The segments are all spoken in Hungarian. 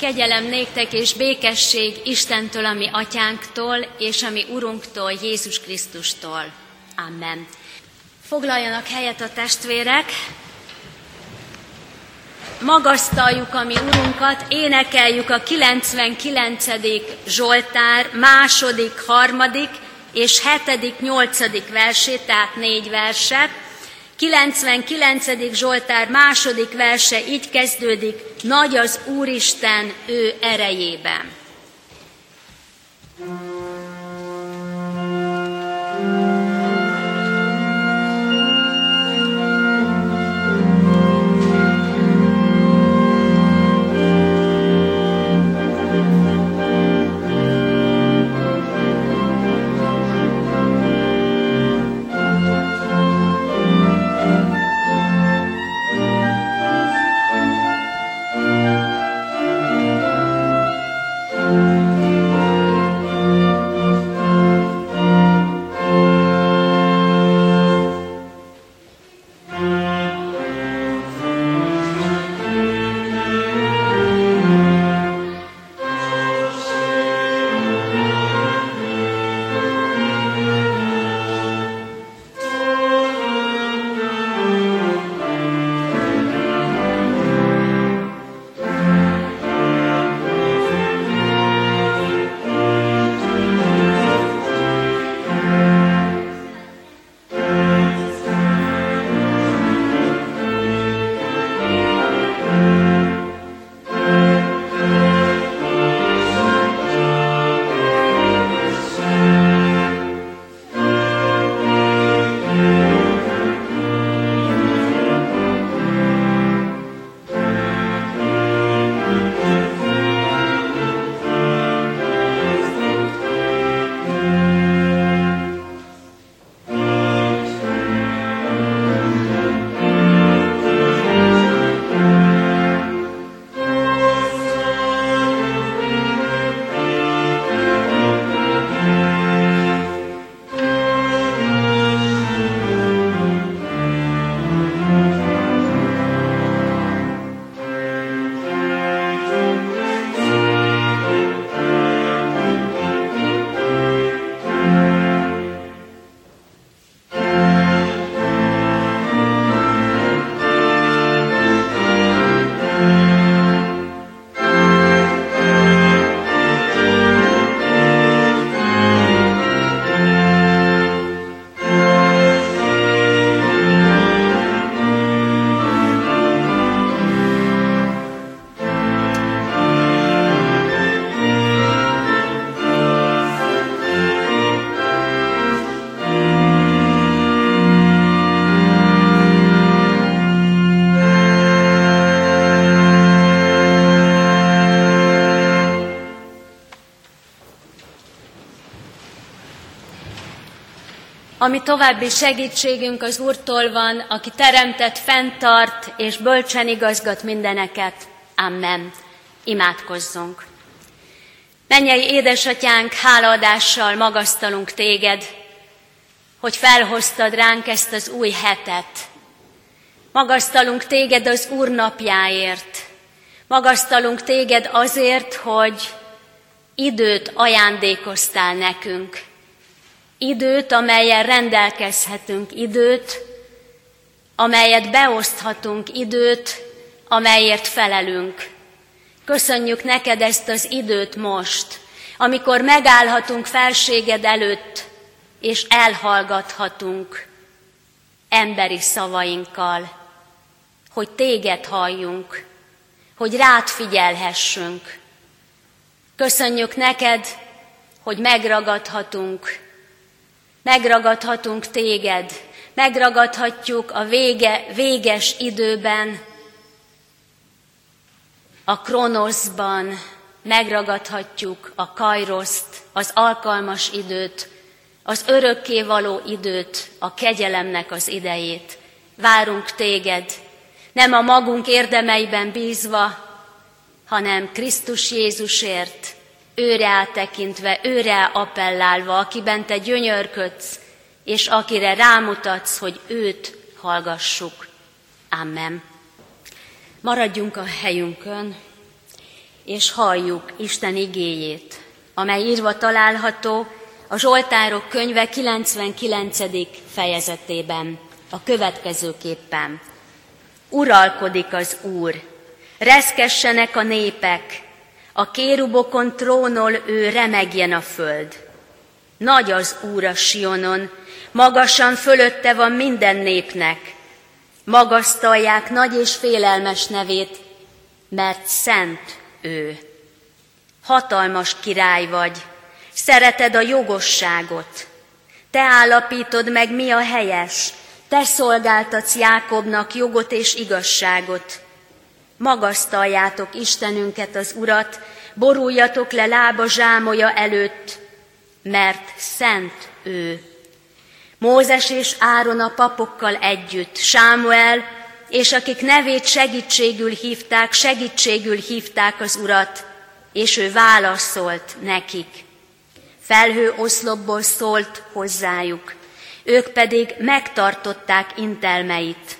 Kegyelem néktek és békesség Istentől, ami atyánktól, és ami Urunktól, Jézus Krisztustól. Amen. Foglaljanak helyet a testvérek, magasztaljuk a mi Urunkat, énekeljük a 99. Zsoltár második, harmadik és hetedik, nyolcadik versét, tehát négy verset. 99. Zsoltár második verse így kezdődik, nagy az Úristen ő erejében. thank you Ami további segítségünk az Úrtól van, aki teremtett, fenntart és bölcsen igazgat mindeneket. Amen. Imádkozzunk. Mennyei édesatyánk, hálaadással magasztalunk téged, hogy felhoztad ránk ezt az új hetet. Magasztalunk téged az Úr napjáért. Magasztalunk téged azért, hogy időt ajándékoztál nekünk Időt, amelyen rendelkezhetünk, időt, amelyet beoszthatunk, időt, amelyért felelünk. Köszönjük neked ezt az időt most, amikor megállhatunk felséged előtt, és elhallgathatunk emberi szavainkkal, hogy téged halljunk, hogy rád figyelhessünk. Köszönjük neked, hogy megragadhatunk megragadhatunk téged, megragadhatjuk a vége, véges időben, a kronoszban, megragadhatjuk a kajroszt, az alkalmas időt, az örökké való időt, a kegyelemnek az idejét. Várunk téged, nem a magunk érdemeiben bízva, hanem Krisztus Jézusért, őre áttekintve, őre appellálva, akiben te gyönyörködsz, és akire rámutatsz, hogy őt hallgassuk. Amen. Maradjunk a helyünkön, és halljuk Isten igéjét, amely írva található a Zsoltárok könyve 99. fejezetében, a következőképpen. Uralkodik az Úr, reszkessenek a népek, a kérubokon trónol ő remegjen a föld. Nagy az Úr a Sionon, magasan fölötte van minden népnek. Magasztalják nagy és félelmes nevét, mert szent ő. Hatalmas király vagy, szereted a jogosságot. Te állapítod meg, mi a helyes, te szolgáltatsz Jákobnak jogot és igazságot. Magasztaljátok Istenünket, az Urat, boruljatok le lába zsámoja előtt, mert szent ő. Mózes és Áron a papokkal együtt, Sámuel, és akik nevét segítségül hívták, segítségül hívták az Urat, és ő válaszolt nekik. Felhő oszlopból szólt hozzájuk, ők pedig megtartották intelmeit,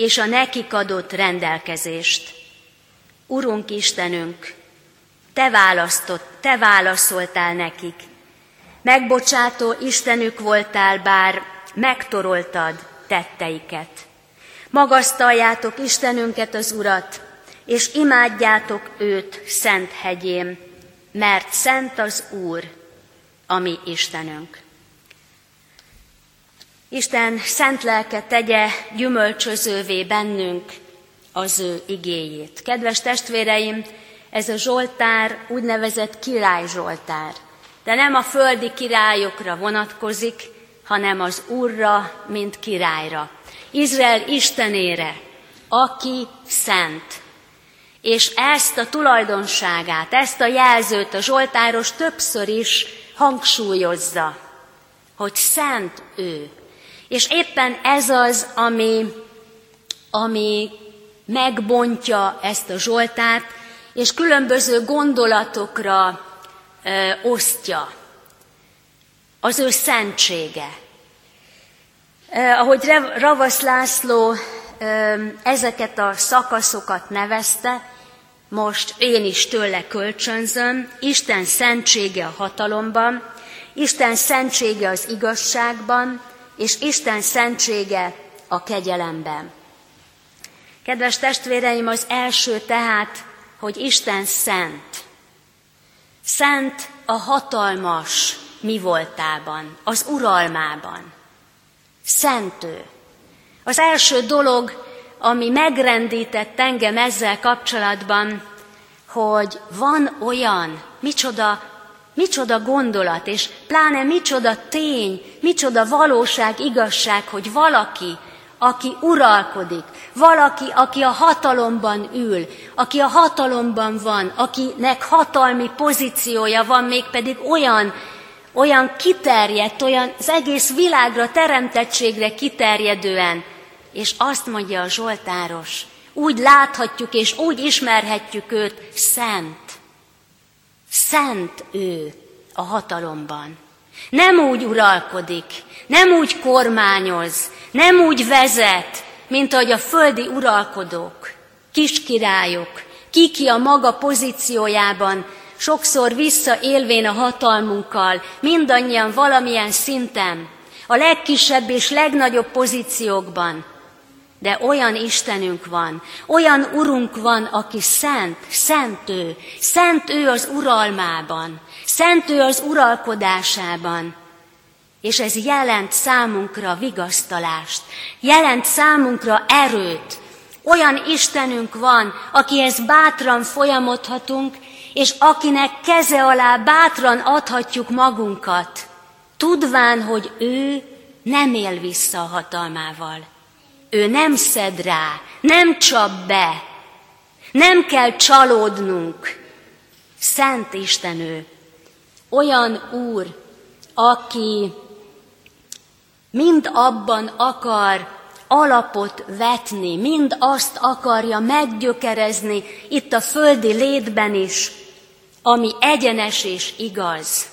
és a nekik adott rendelkezést. Urunk Istenünk, te választott, te válaszoltál nekik. Megbocsátó Istenük voltál, bár megtoroltad tetteiket. Magasztaljátok Istenünket az Urat, és imádjátok őt szent hegyén, mert szent az Úr, a mi Istenünk. Isten szent lelke tegye gyümölcsözővé bennünk az ő igéjét. Kedves testvéreim, ez a Zsoltár úgynevezett király Zsoltár, de nem a földi királyokra vonatkozik, hanem az Úrra, mint királyra. Izrael Istenére, aki szent. És ezt a tulajdonságát, ezt a jelzőt a Zsoltáros többször is hangsúlyozza, hogy szent ő. És éppen ez az, ami, ami megbontja ezt a Zsoltárt, és különböző gondolatokra ö, osztja. Az ő szentsége. Eh, ahogy Ravasz László eh, ezeket a szakaszokat nevezte, most én is tőle kölcsönzöm, Isten szentsége a hatalomban, Isten szentsége az igazságban, és Isten szentsége a kegyelemben. Kedves testvéreim, az első tehát, hogy Isten szent. Szent a hatalmas mi voltában, az uralmában. Szentő. Az első dolog, ami megrendített engem ezzel kapcsolatban, hogy van olyan, micsoda, micsoda gondolat, és pláne micsoda tény, micsoda valóság, igazság, hogy valaki, aki uralkodik, valaki, aki a hatalomban ül, aki a hatalomban van, akinek hatalmi pozíciója van, mégpedig olyan, olyan kiterjedt, olyan az egész világra, teremtettségre kiterjedően, és azt mondja a Zsoltáros, úgy láthatjuk és úgy ismerhetjük őt, szent. Szent ő a hatalomban. Nem úgy uralkodik, nem úgy kormányoz, nem úgy vezet, mint ahogy a földi uralkodók, kiskirályok, kiki a maga pozíciójában sokszor visszaélvén a hatalmunkkal, mindannyian valamilyen szinten, a legkisebb és legnagyobb pozíciókban. De olyan Istenünk van, olyan Urunk van, aki szent, szent ő, szent ő az uralmában, szent ő az uralkodásában. És ez jelent számunkra vigasztalást, jelent számunkra erőt. Olyan Istenünk van, akihez bátran folyamodhatunk, és akinek keze alá bátran adhatjuk magunkat, tudván, hogy ő nem él vissza a hatalmával. Ő nem szed rá, nem csap be, nem kell csalódnunk. Szent Isten ő, olyan Úr, aki mind abban akar alapot vetni, mind azt akarja meggyökerezni itt a földi létben is, ami egyenes és igaz.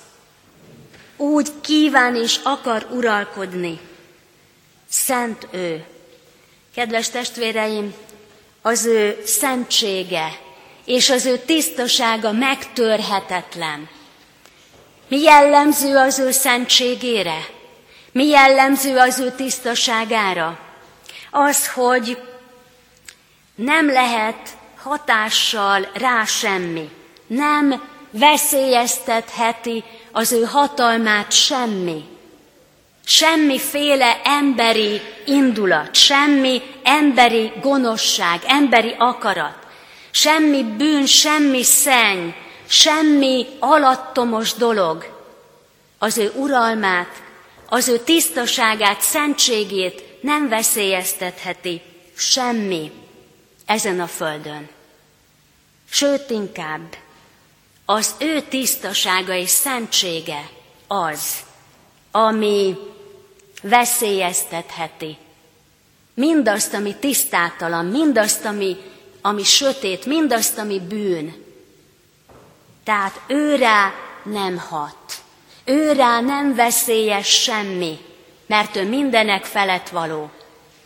Úgy kíván és akar uralkodni. Szent ő. Kedves testvéreim, az ő szentsége és az ő tisztasága megtörhetetlen. Mi jellemző az ő szentségére? Mi jellemző az ő tisztaságára? Az, hogy nem lehet hatással rá semmi. Nem veszélyeztetheti az ő hatalmát semmi. Semmiféle emberi indulat, semmi emberi gonoszság, emberi akarat, semmi bűn, semmi szenny, semmi alattomos dolog az ő uralmát, az ő tisztaságát, szentségét nem veszélyeztetheti semmi ezen a földön. Sőt, inkább az ő tisztasága és szentsége az, ami veszélyeztetheti mindazt, ami tisztátalan, mindazt, ami, ami sötét, mindazt, ami bűn. Tehát őrá nem hat. Őrá nem veszélyes semmi, mert ő mindenek felett való.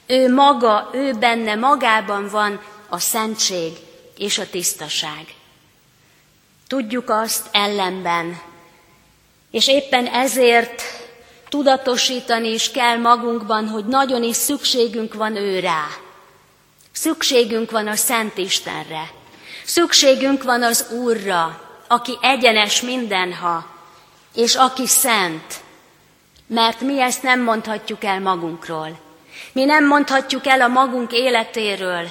Ő maga, ő benne, magában van a szentség és a tisztaság. Tudjuk azt ellenben, és éppen ezért tudatosítani is kell magunkban, hogy nagyon is szükségünk van ő rá. Szükségünk van a Szent Istenre. Szükségünk van az Úrra, aki egyenes mindenha, és aki szent. Mert mi ezt nem mondhatjuk el magunkról. Mi nem mondhatjuk el a magunk életéről,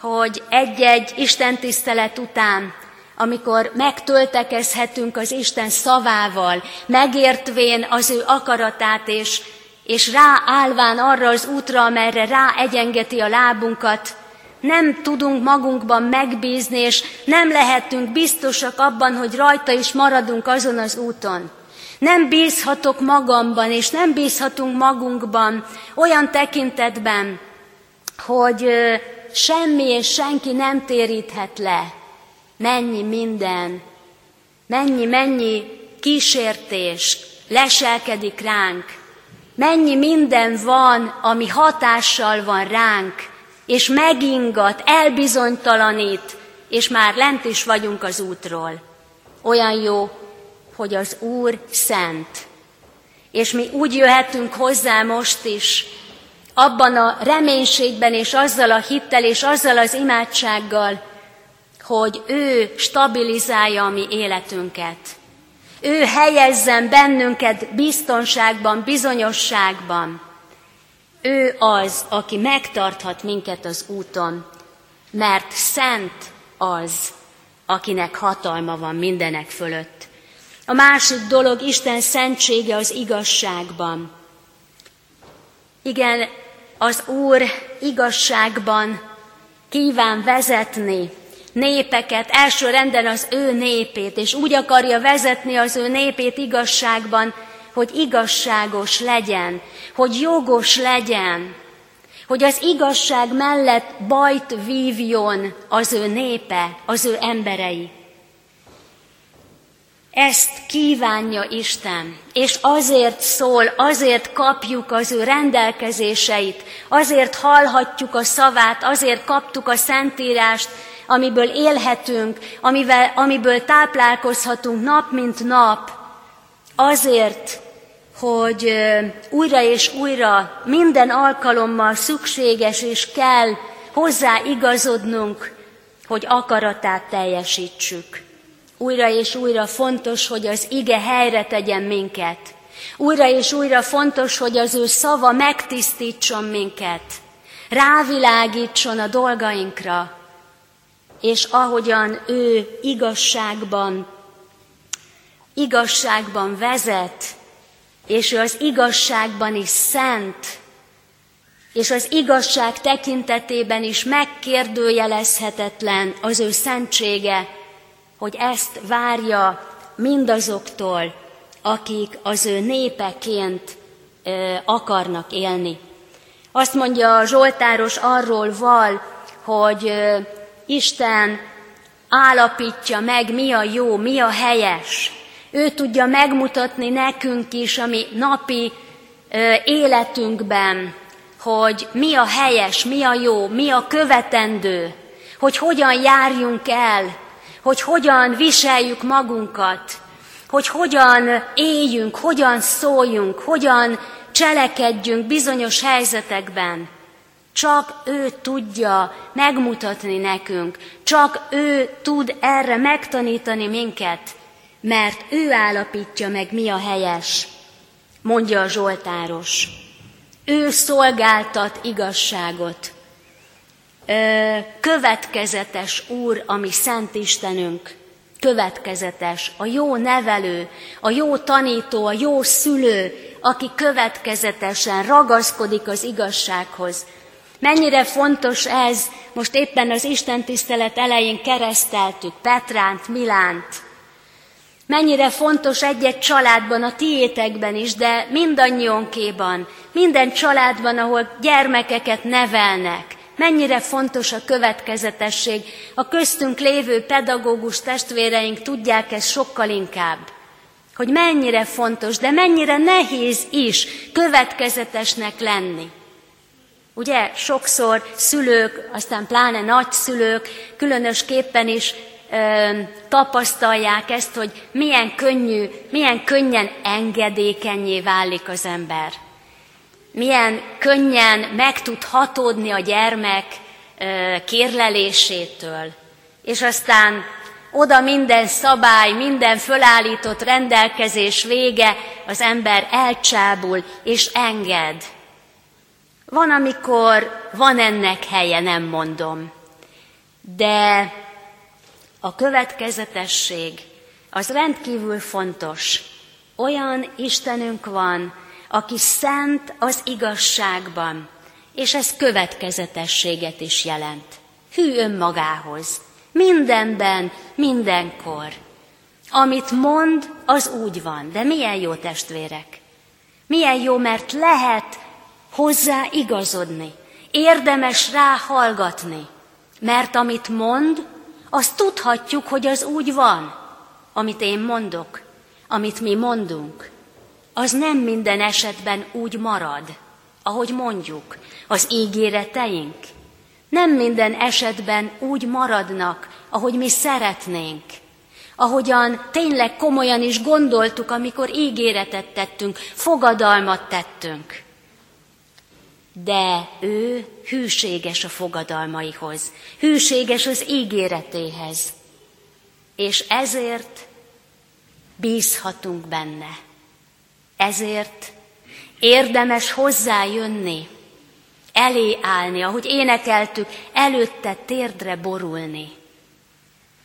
hogy egy-egy Isten tisztelet után, amikor megtöltekezhetünk az Isten szavával, megértvén az ő akaratát, és, és ráállván arra az útra, amerre ráegyengeti a lábunkat, nem tudunk magunkban megbízni, és nem lehetünk biztosak abban, hogy rajta is maradunk azon az úton. Nem bízhatok magamban, és nem bízhatunk magunkban olyan tekintetben, hogy semmi és senki nem téríthet le. Mennyi minden, mennyi, mennyi kísértés leselkedik ránk, mennyi minden van, ami hatással van ránk, és megingat, elbizonytalanít, és már lent is vagyunk az útról. Olyan jó, hogy az Úr szent. És mi úgy jöhetünk hozzá most is, abban a reménységben és azzal a hittel és azzal az imádsággal, hogy ő stabilizálja a mi életünket. Ő helyezzen bennünket biztonságban, bizonyosságban. Ő az, aki megtarthat minket az úton, mert szent az, akinek hatalma van mindenek fölött. A másik dolog Isten szentsége az igazságban. Igen, az Úr igazságban kíván vezetni népeket, első renden az ő népét, és úgy akarja vezetni az ő népét igazságban, hogy igazságos legyen, hogy jogos legyen, hogy az igazság mellett bajt vívjon az ő népe, az ő emberei. Ezt kívánja Isten, és azért szól, azért kapjuk az ő rendelkezéseit, azért hallhatjuk a szavát, azért kaptuk a Szentírást, amiből élhetünk, amivel, amiből táplálkozhatunk nap mint nap, azért, hogy újra és újra minden alkalommal szükséges és kell hozzá igazodnunk, hogy akaratát teljesítsük. Újra és újra fontos, hogy az ige helyre tegyen minket. Újra és újra fontos, hogy az ő szava megtisztítson minket, rávilágítson a dolgainkra, és ahogyan ő igazságban, igazságban vezet, és ő az igazságban is szent, és az igazság tekintetében is megkérdőjelezhetetlen az ő szentsége, hogy ezt várja mindazoktól, akik az ő népeként ö, akarnak élni. Azt mondja a Zsoltáros arról val, hogy Isten állapítja meg, mi a jó, mi a helyes. Ő tudja megmutatni nekünk is, ami napi ö, életünkben, hogy mi a helyes, mi a jó, mi a követendő, hogy hogyan járjunk el, hogy hogyan viseljük magunkat, hogy hogyan éljünk, hogyan szóljunk, hogyan cselekedjünk bizonyos helyzetekben. Csak ő tudja megmutatni nekünk, csak ő tud erre megtanítani minket, mert ő állapítja meg, mi a helyes, mondja a Zsoltáros. Ő szolgáltat igazságot. Következetes Úr, ami Szent Istenünk, következetes, a jó nevelő, a jó tanító, a jó szülő, aki következetesen ragaszkodik az igazsághoz. Mennyire fontos ez, most éppen az Isten tisztelet elején kereszteltük Petránt, Milánt. Mennyire fontos egy-egy családban, a tiétekben is, de mindannyiunkéban, minden családban, ahol gyermekeket nevelnek, Mennyire fontos a következetesség. A köztünk lévő pedagógus testvéreink tudják ezt sokkal inkább. Hogy mennyire fontos, de mennyire nehéz is következetesnek lenni. Ugye sokszor szülők, aztán pláne nagyszülők különösképpen is ö, tapasztalják ezt, hogy milyen könnyű, milyen könnyen engedékenyé válik az ember milyen könnyen meg tud hatódni a gyermek kérlelésétől, és aztán oda minden szabály, minden fölállított rendelkezés vége, az ember elcsábul és enged. Van, amikor van ennek helye, nem mondom. De a következetesség az rendkívül fontos. Olyan Istenünk van, aki szent az igazságban, és ez következetességet is jelent. Hű önmagához, mindenben, mindenkor. Amit mond, az úgy van, de milyen jó testvérek. Milyen jó, mert lehet hozzá igazodni, érdemes rá hallgatni, mert amit mond, azt tudhatjuk, hogy az úgy van, amit én mondok, amit mi mondunk az nem minden esetben úgy marad, ahogy mondjuk, az ígéreteink. Nem minden esetben úgy maradnak, ahogy mi szeretnénk. Ahogyan tényleg komolyan is gondoltuk, amikor ígéretet tettünk, fogadalmat tettünk. De ő hűséges a fogadalmaihoz, hűséges az ígéretéhez, és ezért bízhatunk benne. Ezért érdemes hozzájönni, elé állni, ahogy énekeltük, előtte térdre borulni.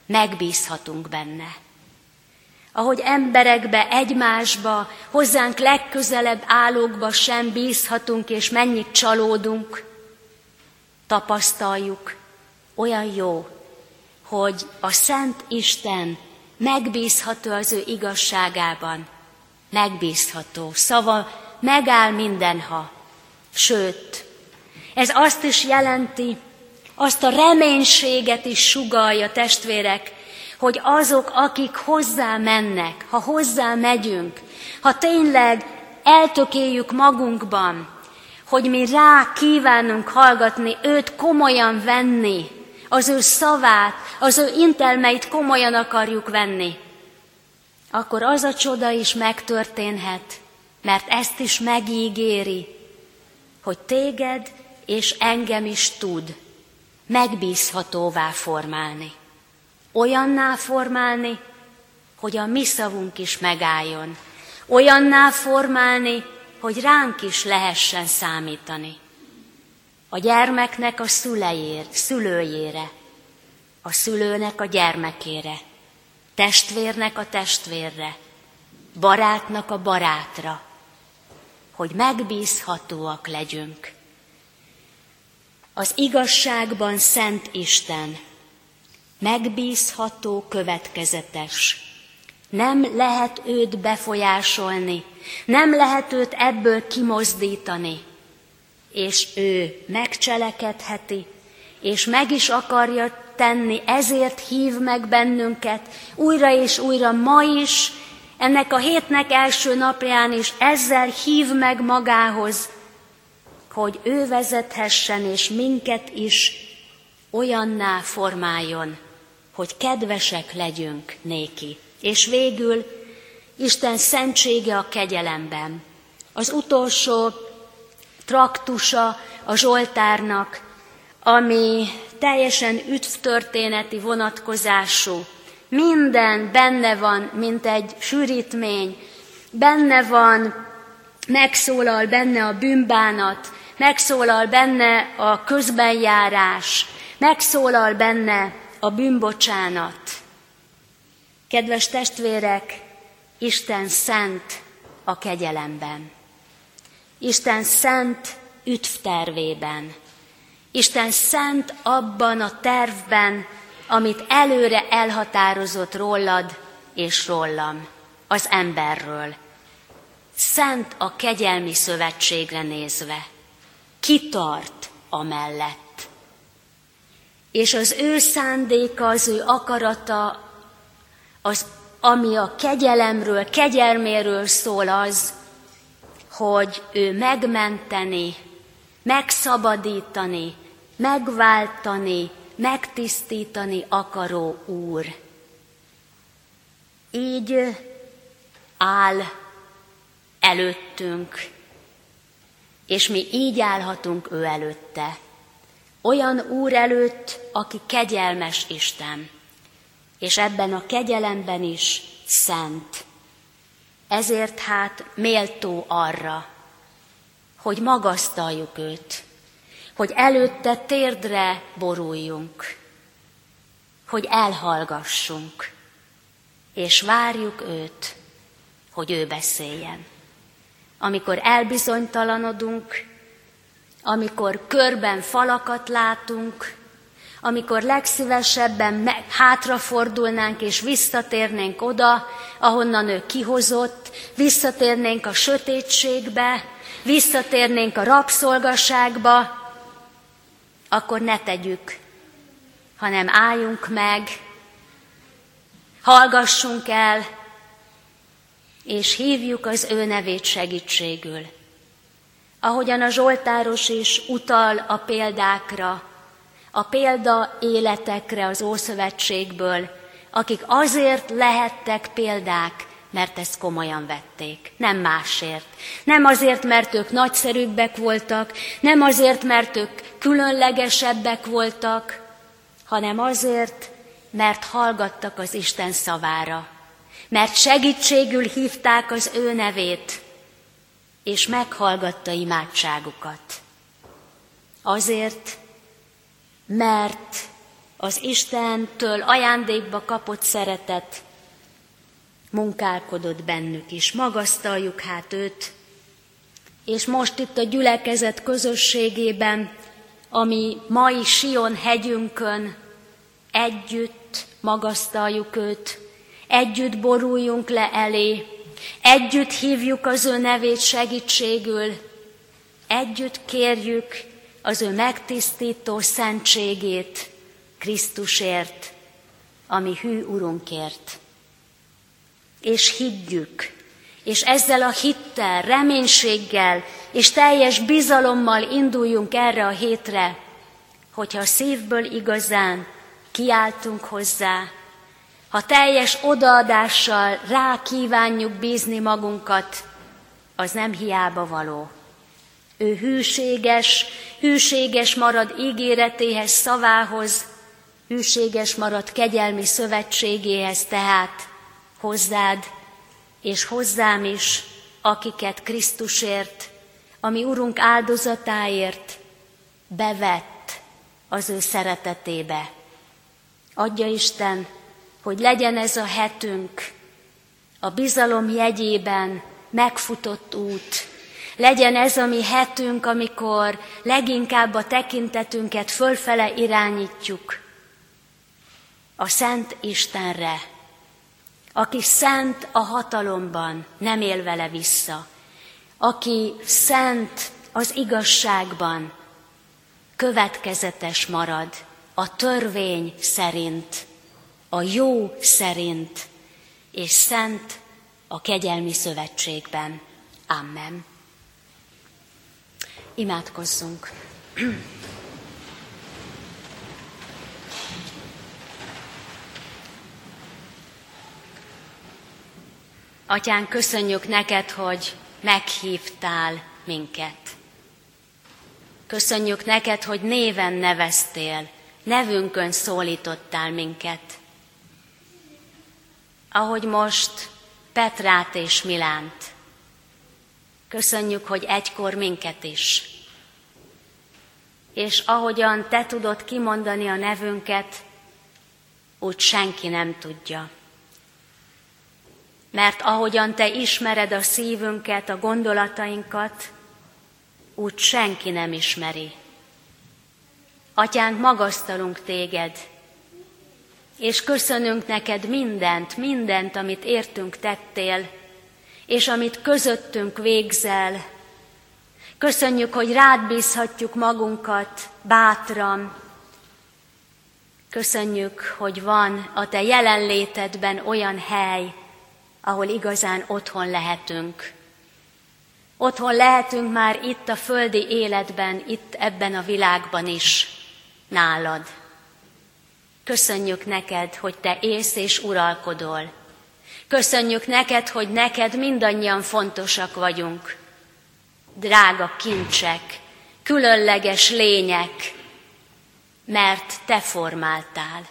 Megbízhatunk benne. Ahogy emberekbe, egymásba, hozzánk legközelebb állókba sem bízhatunk, és mennyit csalódunk, tapasztaljuk, olyan jó, hogy a Szent Isten megbízható az ő igazságában, megbízható, szava megáll mindenha. Sőt, ez azt is jelenti, azt a reménységet is sugalja, testvérek, hogy azok, akik hozzá mennek, ha hozzá megyünk, ha tényleg eltökéljük magunkban, hogy mi rá kívánunk hallgatni, őt komolyan venni, az ő szavát, az ő intelmeit komolyan akarjuk venni, akkor az a csoda is megtörténhet, mert ezt is megígéri, hogy téged és engem is tud megbízhatóvá formálni. Olyanná formálni, hogy a mi szavunk is megálljon. Olyanná formálni, hogy ránk is lehessen számítani. A gyermeknek a szülejér, szülőjére, a szülőnek a gyermekére, testvérnek a testvérre, barátnak a barátra, hogy megbízhatóak legyünk. Az igazságban szent Isten, megbízható, következetes. Nem lehet őt befolyásolni, nem lehet őt ebből kimozdítani, és ő megcselekedheti, és meg is akarja tenni, ezért hív meg bennünket újra és újra ma is, ennek a hétnek első napján is ezzel hív meg magához, hogy ő vezethessen és minket is olyanná formáljon, hogy kedvesek legyünk néki. És végül Isten szentsége a kegyelemben. Az utolsó traktusa a Zsoltárnak, ami teljesen üdvtörténeti vonatkozású. Minden benne van, mint egy sűrítmény, benne van, megszólal benne a bűnbánat, megszólal benne a közbenjárás, megszólal benne a bűnbocsánat. Kedves testvérek, Isten szent a kegyelemben. Isten szent üdvtervében. Isten szent abban a tervben, amit előre elhatározott rólad és rólam, az emberről. Szent a kegyelmi szövetségre nézve. Kitart a mellett. És az ő szándéka, az ő akarata, az, ami a kegyelemről, kegyelméről szól az, hogy ő megmenteni, megszabadítani, megváltani, megtisztítani akaró Úr. Így áll előttünk, és mi így állhatunk ő előtte. Olyan Úr előtt, aki kegyelmes Isten, és ebben a kegyelemben is szent. Ezért hát méltó arra, hogy magasztaljuk őt, hogy előtte térdre boruljunk, hogy elhallgassunk, és várjuk őt, hogy ő beszéljen. Amikor elbizonytalanodunk, amikor körben falakat látunk, amikor legszívesebben me- hátrafordulnánk és visszatérnénk oda, ahonnan ő kihozott, visszatérnénk a sötétségbe, visszatérnénk a rabszolgaságba, akkor ne tegyük, hanem álljunk meg, hallgassunk el, és hívjuk az ő nevét segítségül. Ahogyan a Zsoltáros is utal a példákra, a példa életekre az Ószövetségből, akik azért lehettek példák, mert ezt komolyan vették, nem másért. Nem azért, mert ők nagyszerűbbek voltak, nem azért, mert ők különlegesebbek voltak, hanem azért, mert hallgattak az Isten szavára, mert segítségül hívták az ő nevét, és meghallgatta imádságukat. Azért, mert az Istentől ajándékba kapott szeretet munkálkodott bennük is. Magasztaljuk hát őt, és most itt a gyülekezet közösségében, ami mai Sion hegyünkön együtt magasztaljuk őt, együtt boruljunk le elé, együtt hívjuk az ő nevét segítségül, együtt kérjük az ő megtisztító szentségét Krisztusért, ami hű Urunkért. És higgyük, és ezzel a hittel, reménységgel és teljes bizalommal induljunk erre a hétre, hogyha a szívből igazán kiáltunk hozzá, ha teljes odaadással rá kívánjuk bízni magunkat, az nem hiába való. Ő hűséges, hűséges marad ígéretéhez, szavához, hűséges marad kegyelmi szövetségéhez, tehát hozzád és hozzám is, akiket Krisztusért, ami Urunk áldozatáért bevett az ő szeretetébe. Adja Isten, hogy legyen ez a hetünk. A bizalom jegyében megfutott út, legyen ez a mi hetünk, amikor leginkább a tekintetünket fölfele irányítjuk. A Szent Istenre, aki szent a hatalomban, nem él vele vissza, aki szent az igazságban, következetes marad a törvény szerint, a jó szerint, és szent a kegyelmi szövetségben. Amen. Imádkozzunk. Atyán, köszönjük neked, hogy meghívtál minket. Köszönjük neked, hogy néven neveztél, nevünkön szólítottál minket. Ahogy most Petrát és Milánt. Köszönjük, hogy egykor minket is. És ahogyan te tudod kimondani a nevünket, úgy senki nem tudja. Mert ahogyan te ismered a szívünket, a gondolatainkat, úgy senki nem ismeri. Atyánk, magasztalunk téged, és köszönünk neked mindent, mindent, amit értünk tettél, és amit közöttünk végzel. Köszönjük, hogy rád bízhatjuk magunkat bátran. Köszönjük, hogy van a te jelenlétedben olyan hely, ahol igazán otthon lehetünk. Otthon lehetünk már itt a földi életben, itt ebben a világban is, nálad. Köszönjük neked, hogy te élsz és uralkodol. Köszönjük neked, hogy neked mindannyian fontosak vagyunk. Drága kincsek, különleges lények, mert te formáltál.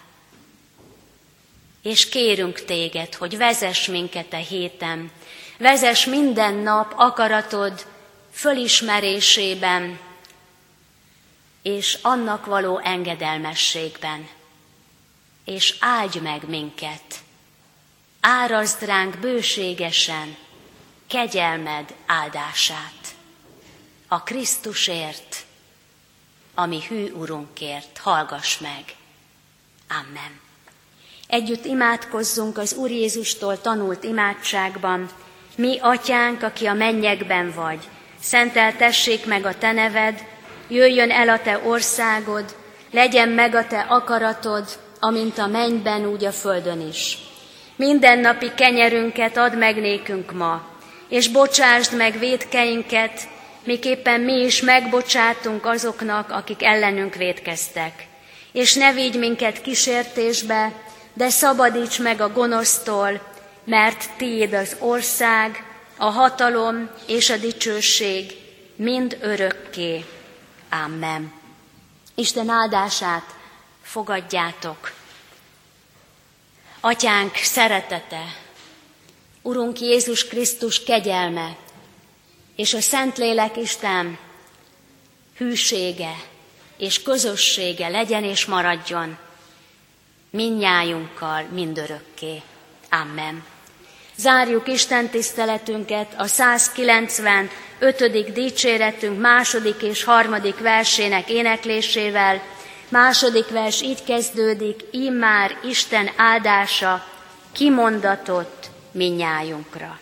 És kérünk téged, hogy vezess minket a héten, vezess minden nap akaratod fölismerésében, és annak való engedelmességben és áldj meg minket. Árazd ránk bőségesen kegyelmed áldását. A Krisztusért, ami hű Urunkért, hallgass meg. Amen. Együtt imádkozzunk az Úr Jézustól tanult imádságban. Mi, atyánk, aki a mennyekben vagy, szenteltessék meg a te neved, jöjjön el a te országod, legyen meg a te akaratod, amint a mennyben, úgy a földön is. Mindennapi kenyerünket add meg nékünk ma, és bocsásd meg védkeinket, miképpen mi is megbocsátunk azoknak, akik ellenünk védkeztek. És ne vigy minket kísértésbe, de szabadíts meg a gonosztól, mert tiéd az ország, a hatalom és a dicsőség mind örökké. Amen. Isten áldását fogadjátok. Atyánk szeretete, Urunk Jézus Krisztus kegyelme, és a Szentlélek Isten hűsége és közössége legyen és maradjon minnyájunkkal mindörökké. Amen. Zárjuk Isten tiszteletünket a 195. dicséretünk második és harmadik versének éneklésével, Második vers így kezdődik, immár Isten áldása kimondatott minnyájunkra.